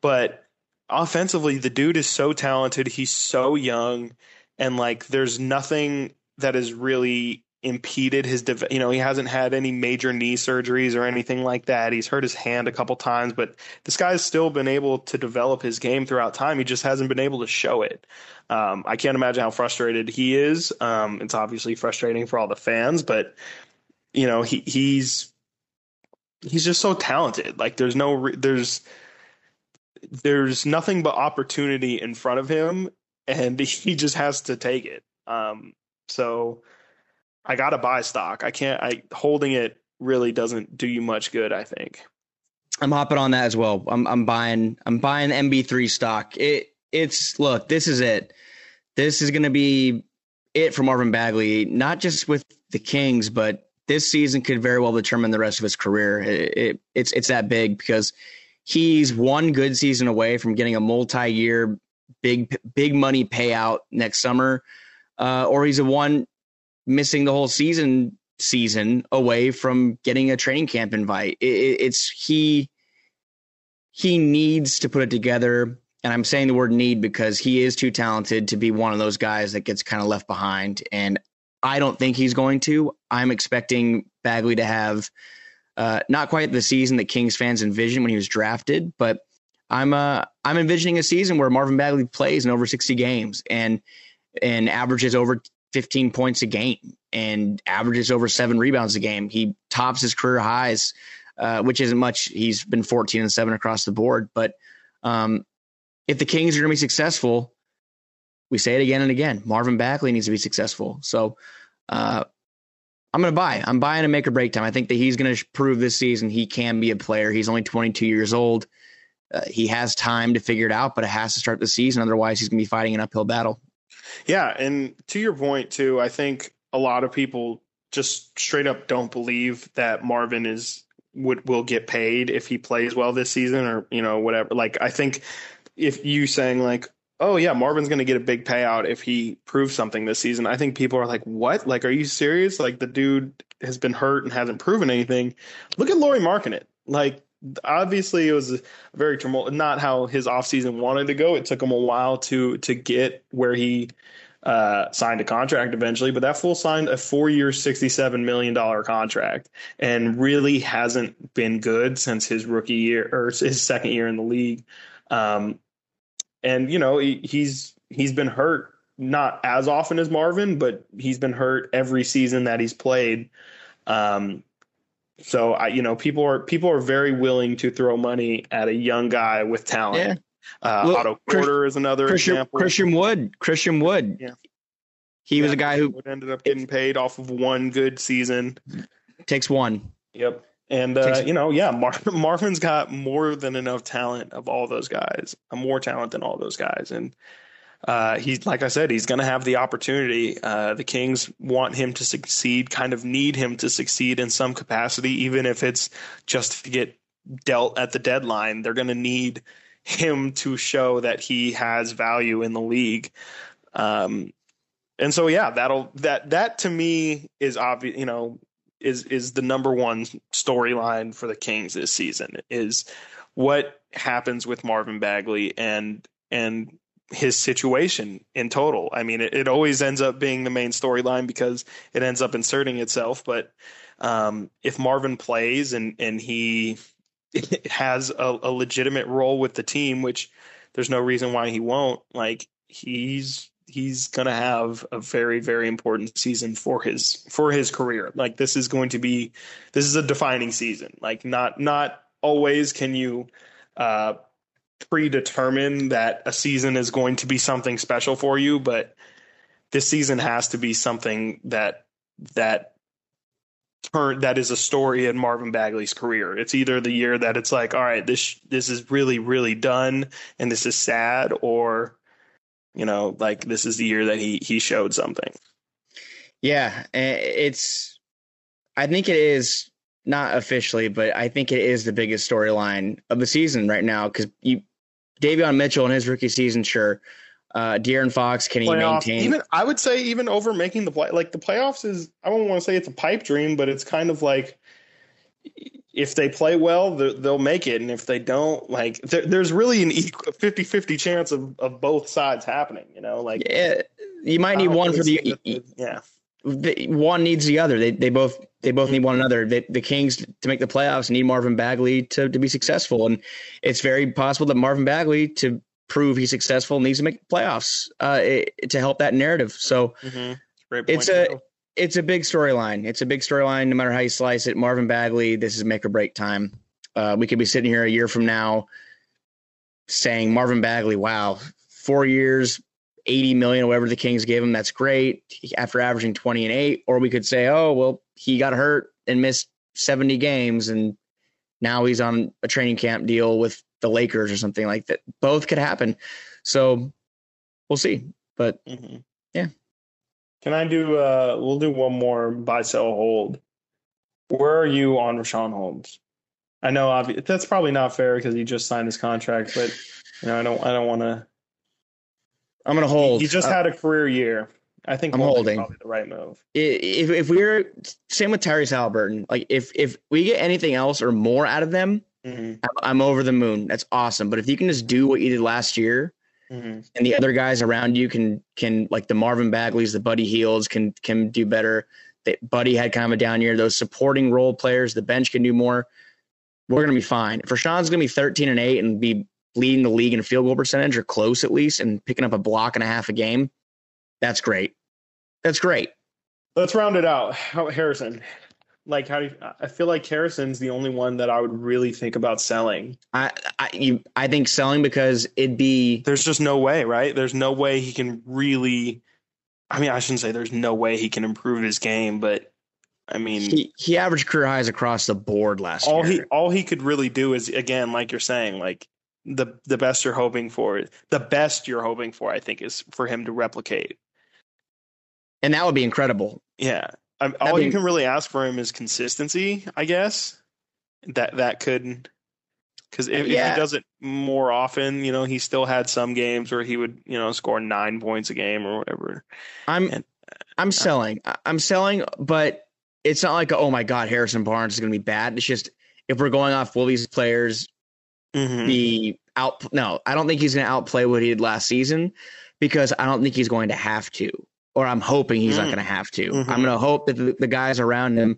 but offensively, the dude is so talented. He's so young, and like there's nothing that is really impeded his you know he hasn't had any major knee surgeries or anything like that. He's hurt his hand a couple times but this guy's still been able to develop his game throughout time. He just hasn't been able to show it. Um, i can't imagine how frustrated he is. Um, it's obviously frustrating for all the fans but you know he he's he's just so talented. Like there's no there's there's nothing but opportunity in front of him and he just has to take it. Um, so I got to buy stock. I can't. I holding it really doesn't do you much good. I think. I'm hopping on that as well. I'm I'm buying I'm buying MB3 stock. It it's look, this is it. This is going to be it for Marvin Bagley, not just with the Kings, but this season could very well determine the rest of his career. It, it, it's it's that big because he's one good season away from getting a multi-year big big money payout next summer, uh, or he's a one missing the whole season season away from getting a training camp invite. It, it's he he needs to put it together. And I'm saying the word need because he is too talented to be one of those guys that gets kind of left behind. And I don't think he's going to. I'm expecting Bagley to have uh, not quite the season that Kings fans envisioned when he was drafted, but I'm uh, I'm envisioning a season where Marvin Bagley plays in over 60 games and and averages over 15 points a game and averages over seven rebounds a game. He tops his career highs, uh, which isn't much. He's been 14 and seven across the board. But um, if the Kings are going to be successful, we say it again and again. Marvin Bagley needs to be successful. So uh, I'm going to buy. I'm buying a make or break time. I think that he's going to prove this season he can be a player. He's only 22 years old. Uh, he has time to figure it out, but it has to start the season. Otherwise, he's going to be fighting an uphill battle. Yeah, and to your point too, I think a lot of people just straight up don't believe that Marvin is would will get paid if he plays well this season or you know whatever. Like I think if you saying like oh yeah Marvin's going to get a big payout if he proves something this season, I think people are like what? Like are you serious? Like the dude has been hurt and hasn't proven anything. Look at Lauri it. Like obviously it was very tumult not how his offseason wanted to go. It took him a while to to get where he uh, signed a contract eventually, but that fool signed a four year, $67 million contract and really hasn't been good since his rookie year or his second year in the league. Um, and, you know, he, he's, he's been hurt not as often as Marvin, but he's been hurt every season that he's played. Um, so I, you know, people are people are very willing to throw money at a young guy with talent. Yeah. Uh, well, Otto Porter is another Christian, example. Christian Wood. Christian Wood. Yeah. He yeah, was a guy who ended up getting paid off of one good season. Takes one. Yep. And uh, Takes, you know, yeah, Mar- Marvin's got more than enough talent of all those guys. More talent than all those guys, and uh, he's like I said, he's going to have the opportunity. Uh, the Kings want him to succeed, kind of need him to succeed in some capacity, even if it's just to get dealt at the deadline. They're going to need him to show that he has value in the league. Um, and so yeah, that'll that that to me is obvious. You know, is is the number one storyline for the Kings this season is what happens with Marvin Bagley and and his situation in total. I mean, it, it always ends up being the main storyline because it ends up inserting itself. But um, if Marvin plays and and he has a, a legitimate role with the team, which there's no reason why he won't. Like he's he's gonna have a very very important season for his for his career. Like this is going to be this is a defining season. Like not not always can you uh, predetermine that a season is going to be something special for you, but this season has to be something that that turn that is a story in Marvin Bagley's career. It's either the year that it's like, all right, this this is really really done and this is sad, or you know, like this is the year that he he showed something. Yeah, eh, it's. I think it is not officially, but I think it is the biggest storyline of the season right now because you, Davion Mitchell in his rookie season, sure, uh, De'Aaron Fox, can he Playoff, maintain? Even I would say even over making the play, like the playoffs is. I don't want to say it's a pipe dream, but it's kind of like if they play well, they'll make it, and if they don't, like there, there's really an equal 50-50 chance of, of both sides happening. You know, like yeah, you might need one for the yeah. One needs the other. They they both they both need one another. They, the Kings to make the playoffs need Marvin Bagley to to be successful, and it's very possible that Marvin Bagley to prove he's successful needs to make playoffs uh, it, to help that narrative. So mm-hmm. it's a it's a big storyline. It's a big storyline, no matter how you slice it. Marvin Bagley, this is make or break time. Uh, we could be sitting here a year from now saying Marvin Bagley, wow, four years, 80 million, whatever the Kings gave him, that's great after averaging 20 and eight. Or we could say, oh, well, he got hurt and missed 70 games and now he's on a training camp deal with the Lakers or something like that. Both could happen. So we'll see. But mm-hmm. yeah. Can I do uh we'll do one more buy sell hold. Where are you on Richaun Holmes? I know obvi- that's probably not fair because he just signed his contract, but you know, I don't I don't want to I'm going to hold. He just uh, had a career year. I think I'm holding probably the right move. If if we're same with Tyrese Haliburton, like if if we get anything else or more out of them, mm-hmm. I'm over the moon. That's awesome. But if you can just do what you did last year, mm-hmm. and the other guys around you can can like the Marvin Bagleys, the Buddy Hields can can do better. That Buddy had kind of a down year. Those supporting role players, the bench can do more. We're gonna be fine. If Richaun's gonna be 13 and eight and be leading the league in field goal percentage or close at least, and picking up a block and a half a game, that's great. That's great. Let's round it out. How, Harrison, like how do you, I feel like Harrison's the only one that I would really think about selling. I I you I think selling because it'd be there's just no way, right? There's no way he can really. I mean, I shouldn't say there's no way he can improve his game, but I mean, he, he averaged career highs across the board last all year. he all he could really do is again, like you're saying, like the the best you're hoping for, the best you're hoping for, I think, is for him to replicate. and that would be incredible. Yeah, I, all be- you can really ask for him is consistency, I guess. That that could, because if, if he does it more often, you know, he still had some games where he would, you know, score nine points a game or whatever. I'm And- uh, I'm selling. I'm selling, but it's not like oh my god, Harrison Barnes is going to be bad. It's just if we're going off will these players Mhm. be out? No, I don't think he's going to outplay what he did last season because I don't think he's going to have to, or I'm hoping he's not Mm. going to have to. Mhm. I'm going to hope that the, the guys around him,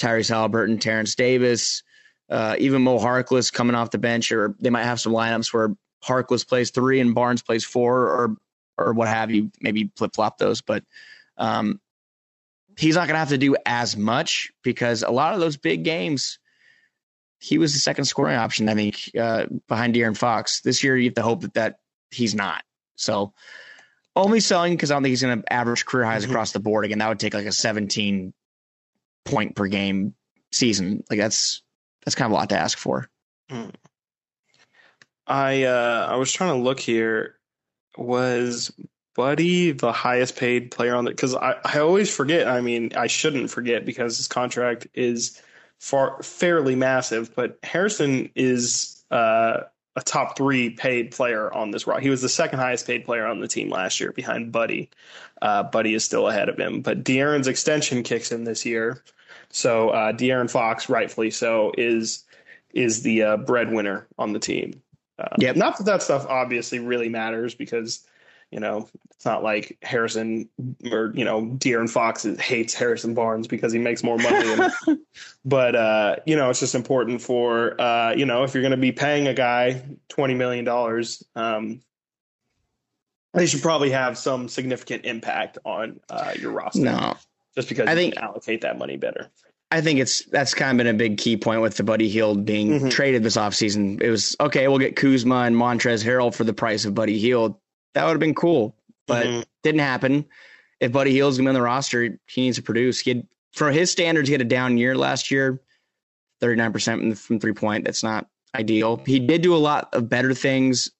Tyrese Haliburton, Terrence Davis, uh, even Mo Harkless coming off the bench, or they might have some lineups where Harkless plays three and Barnes plays four, or or what have you. Maybe flip flop those, but um, he's not going to have to do as much because a lot of those big games, he was the second scoring option. I think uh, behind De'Aaron Fox this year. You have to hope that that he's not. So only selling because I don't think he's going to average career highs Mhm. across the board again. That would take like a 17 point per game season. Like that's that's kind of a lot to ask for. I uh I was trying to look here. Was Buddy the highest paid player on the? Because I I always forget. I mean, I shouldn't forget because his contract is far fairly massive. But Harrison is uh, a top three paid player on this roster. He was the second highest paid player on the team last year, behind Buddy. Uh, Buddy is still ahead of him, but De'Aaron's extension kicks in this year. So uh, De'Aaron Fox, rightfully so, is is the uh, breadwinner on the team. Uh, Yep. Not that that stuff obviously really matters because, you know, it's not like Harrison or, you know, De'Aaron Fox hates Harrison Barnes because he makes more money. than- but, uh, you know, it's just important for, uh, you know, if you're going to be paying a guy $20 million, um, they should probably have some significant impact on uh, your roster. No, Just because I you think- can allocate that money better. I think it's that's kind of been a big key point with the Buddy Hield being Mhm. traded this offseason. It was okay, we'll get Kuzma and Montrez Harrell for the price of Buddy Hield. That would have been cool, but Mhm. didn't happen. If Buddy Hield's gonna be on the roster, he needs to produce. He had, for his standards, he had a down year last year, thirty nine percent from three point. That's not ideal. He did do a lot of better things.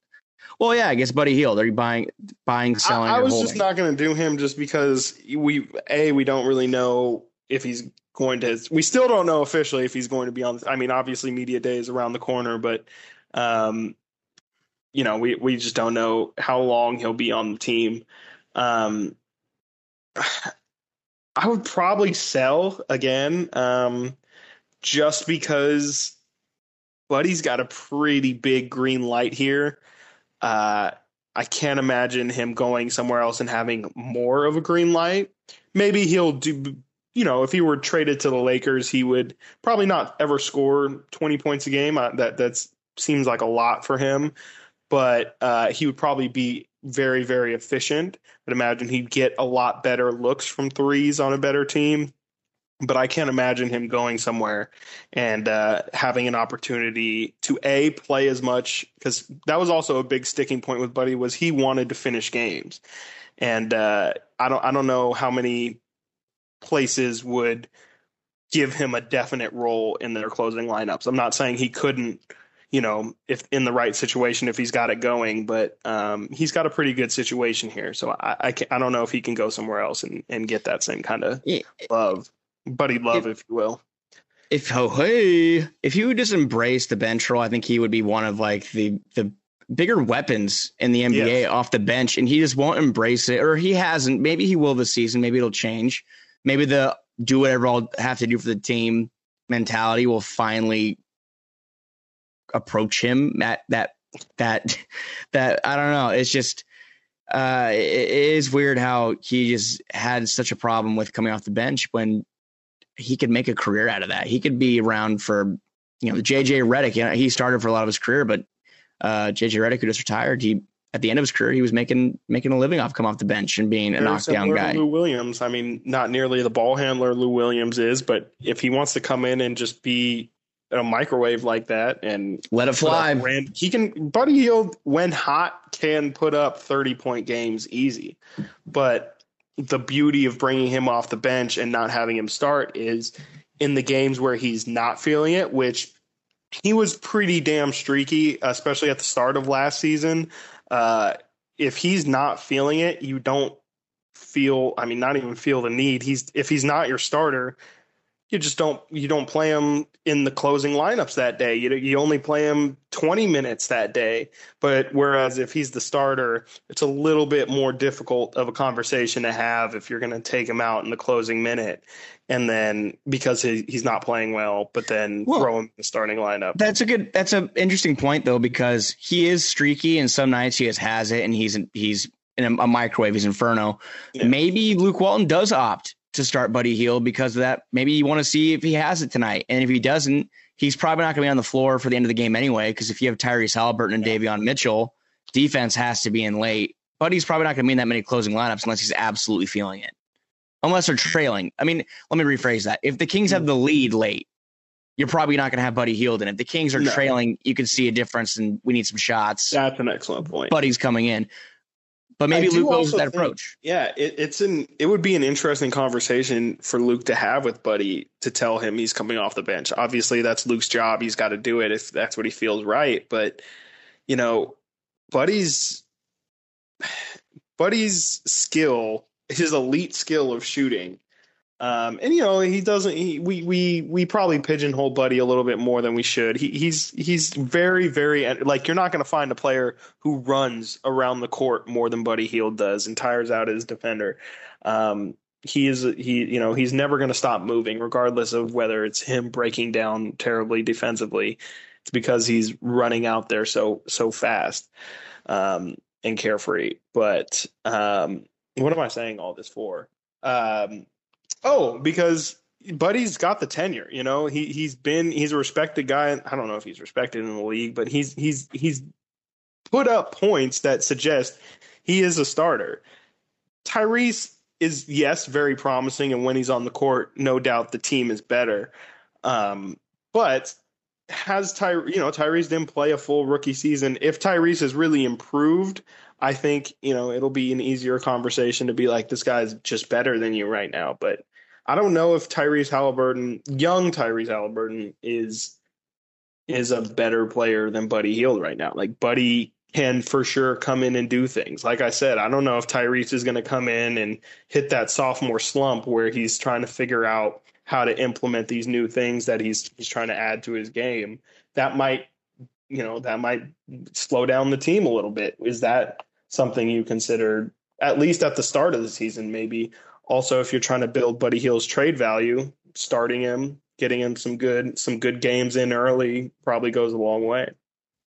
Well, yeah, I guess Buddy Hield. Are you buying, buying, selling, I, I was holding? just not going to do him just because we a we don't really know if he's going to. We still don't know officially if he's going to be on. I mean, obviously, media day is around the corner, but um, you know, we we just don't know how long he'll be on the team. Um, I would probably sell again, um, just because Buddy's got a pretty big green light here. Uh, I can't imagine him going somewhere else and having more of a green light. Maybe he'll do, you know, if he were traded to the Lakers, he would probably not ever score 20 points a game. Uh, that that's seems like a lot for him, but uh, he would probably be very, very efficient. I'd imagine he'd get a lot better looks from threes on a better team. But I can't imagine him going somewhere and uh, having an opportunity to a play as much because that was also a big sticking point with Buddy was he wanted to finish games, and uh, I don't I don't know how many places would give him a definite role in their closing lineups. I'm not saying he couldn't, you know, if in the right situation if he's got it going, but um, he's got a pretty good situation here. So I I, can, I don't know if he can go somewhere else and, and get that same kind of Yeah. love, buddy love, if you will. if oh hey if he would just embrace the bench role, I think he would be one of like the the bigger weapons in the NBA Yes. off the bench, and he just won't embrace it, or he hasn't. Maybe he will this season. Maybe it'll change. Maybe the do whatever I'll have to do for the team mentality will finally approach him. That that that that I don't know. It's just uh, it, it is weird how he just had such a problem with coming off the bench when he could make a career out of that. He could be around for, you know, the JJ Redick. You know, he started for a lot of his career, but uh, JJ Redick, who just retired, he at the end of his career, he was making making a living off come off the bench and being a knockdown guy. Lou Williams. I mean, not nearly the ball handler Lou Williams is, but if he wants to come in and just be a microwave like that and Let it fly. ran- he can. Buddy Hield, when hot, can put up thirty point games easy, but the beauty of bringing him off the bench and not having him start is in the games where he's not feeling it, which he was pretty damn streaky, especially at the start of last season. Uh, if he's not feeling it, you don't feel. I mean, not even feel the need. He's if he's not your starter, you just don't you don't play him in the closing lineups that day. You you only play him 20 minutes that day. But whereas if he's the starter, it's a little bit more difficult of a conversation to have if you're going to take him out in the closing minute and then because he, he's not playing well, but then well, throw him in the starting lineup. That's a good that's an interesting point though because he is streaky and some nights he just has it and he's he's in a, a microwave, he's inferno. Yeah. Maybe Luke Walton does opt to start Buddy Hield because of that. Maybe you want to see if he has it tonight. And if he doesn't, he's probably not going to be on the floor for the end of the game anyway. Because if you have Tyrese Haliburton and Davion Mitchell, defense has to be in late. Buddy's probably not going to be in that many closing lineups unless he's absolutely feeling it. Unless they're trailing. I mean, let me rephrase that. If the Kings have mm. the lead late, you're probably not going to have Buddy Hield in. If the Kings are no. trailing, you can see a difference and we need some shots. That's an excellent point. Buddy's coming in. But maybe Luke goes that think, approach. Yeah, it, it's an it would be an interesting conversation for Luke to have with Buddy to tell him he's coming off the bench. Obviously, that's Luke's job. He's got to do it if that's what he feels right. But you know, Buddy's Buddy's skill, his elite skill of shooting, um, and you know he doesn't. He, we we we probably pigeonhole Buddy a little bit more than we should. He, he's he's very very like you're not going to find a player who runs around the court more than Buddy Hield does and tires out his defender. Um, he is he you know he's never going to stop moving regardless of whether it's him breaking down terribly defensively. It's because he's running out there so so fast um, and carefree. But um, what am I saying all this for? Um, Oh, because Buddy's got the tenure. You know, he he's been he's a respected guy. I don't know if he's respected in the league, but he's he's he's put up points that suggest he is a starter. Tyrese is yes very promising, and when he's on the court, no doubt the team is better. Um, but has Ty you know Tyrese didn't play a full rookie season. If Tyrese has really improved, I think you know it'll be an easier conversation to be like this guy's just better than you right now. But I don't know if Tyrese Haliburton, young Tyrese Haliburton, is is a better player than Buddy Hield right now. Like Buddy can for sure come in and do things. Like I said, I don't know if Tyrese is going to come in and hit that sophomore slump where he's trying to figure out how to implement these new things that he's he's trying to add to his game. That might, you know, that might slow down the team a little bit. Is that something you considered at least at the start of the season maybe also, if you're trying to build Buddy Hield's trade value, starting him, getting him some good some good games in early probably goes a long way.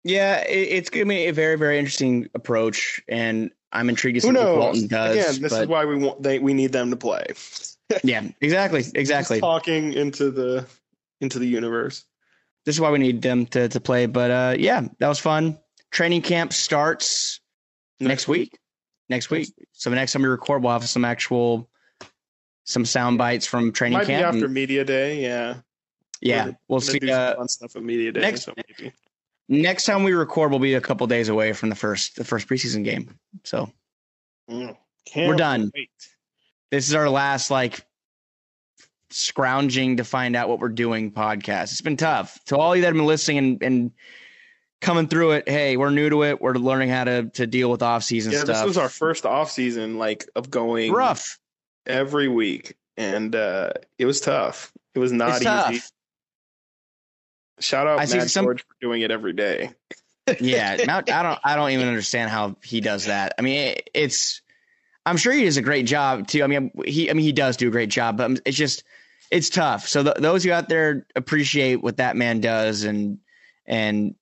Yeah, it's going to be a very very interesting approach, and I'm intrigued to see what Walton does. Again, this but... is why we want they we need them to play. yeah, exactly, exactly. Just talking into the into the universe. This is why we need them to to play. But uh, yeah, that was fun. Training camp starts next, week. Next week. So the next time we record, we'll have some actual some sound bites from training Might camp. Be after media day, yeah. Yeah, we'll see. Uh, stuff at media day. Next, so next time we record, we'll be a couple days away from the first the first preseason game. So mm, we're done. Wait. This is our last like scrounging to find out what we're doing podcast. It's been tough. To all you that have been listening and, and coming through it, hey, we're new to it. We're learning how to to deal with off season yeah, stuff. This was our first off season like of going rough every week, and uh, it was tough. It was not easy. Tough. Shout out I Matt some... George for doing it every day. yeah, Mount, I don't. I don't even understand how he does that. I mean, it, it's. I'm sure he does a great job too. I mean, he. I mean, he does do a great job, but it's just, it's tough. So th- those who out there appreciate what that man does and and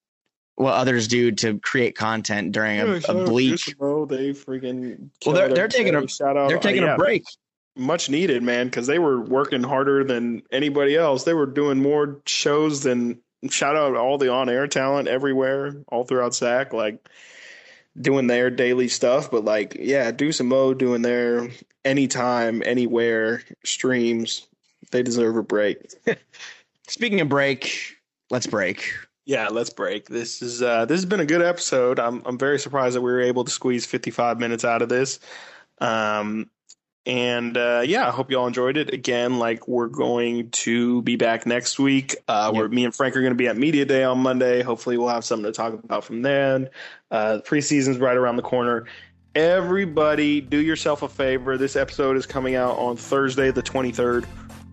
what others do to create content during a, a bleak. they freaking. Well, they're they're taking a shout out. They're taking uh, yeah. a break much needed, man, because they were working harder than anybody else. They were doing more shows than shout out all the on air talent everywhere, all throughout SAC, like doing their daily stuff. But like, yeah, do some mo doing their anytime, anywhere streams. They deserve a break. Speaking of break, let's break. Yeah, let's break. This is uh this has been a good episode. I'm I'm very surprised that we were able to squeeze 55 minutes out of this. Um And uh, yeah, I hope y'all enjoyed it. Again, like we're going to be back next week. Uh, yep. Where me and Frank are going to be at Media Day on Monday. Hopefully, we'll have something to talk about from then. Uh, the preseason's right around the corner. Everybody, do yourself a favor. This episode is coming out on Thursday, the 23rd.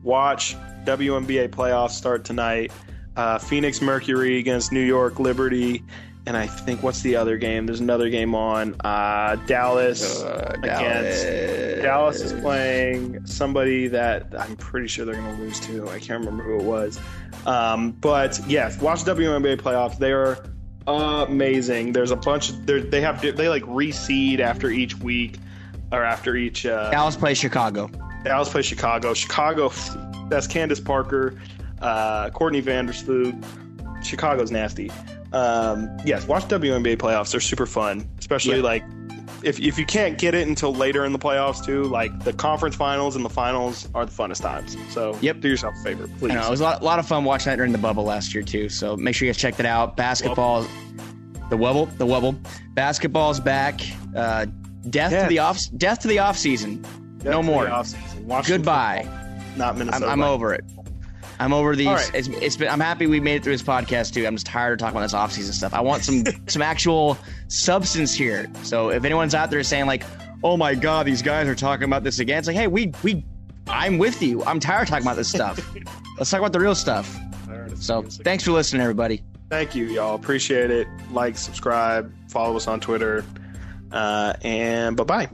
Watch WNBA playoffs start tonight. Uh, Phoenix Mercury against New York Liberty and I think what's the other game? There's another game on. Uh, Dallas uh, against Dallas. Dallas is playing somebody that I'm pretty sure they're going to lose to. I can't remember who it was. Um, but yes, watch the WNBA playoffs. They are amazing. There's a bunch. They have they like reseed after each week or after each. Uh, Dallas plays Chicago. Dallas plays Chicago. Chicago. That's Candace Parker, uh, Courtney Vandersloot. Chicago's nasty um, yes, watch WNBA playoffs. They're super fun, especially yeah. like if if you can't get it until later in the playoffs too. Like the conference finals and the finals are the funnest times. So yep, do yourself a favor, please. Know, it was a lot, a lot, of fun watching that during the bubble last year too. So make sure you guys check that out. Basketball, the wubble, the wubble. Basketball's back. Uh, death to the off, death to the off season. Death no more. Off season. Goodbye. Not Minnesota. I'm, I'm over it. I'm over these. Right. It's, it's been. I'm happy we made it through this podcast too. I'm just tired of talking about this offseason stuff. I want some some actual substance here. So if anyone's out there saying like, "Oh my God, these guys are talking about this again," it's like, hey, we we, I'm with you. I'm tired of talking about this stuff. Let's talk about the real stuff. So thanks for listening, everybody. Thank you, y'all. Appreciate it. Like, subscribe, follow us on Twitter, uh, and bye bye.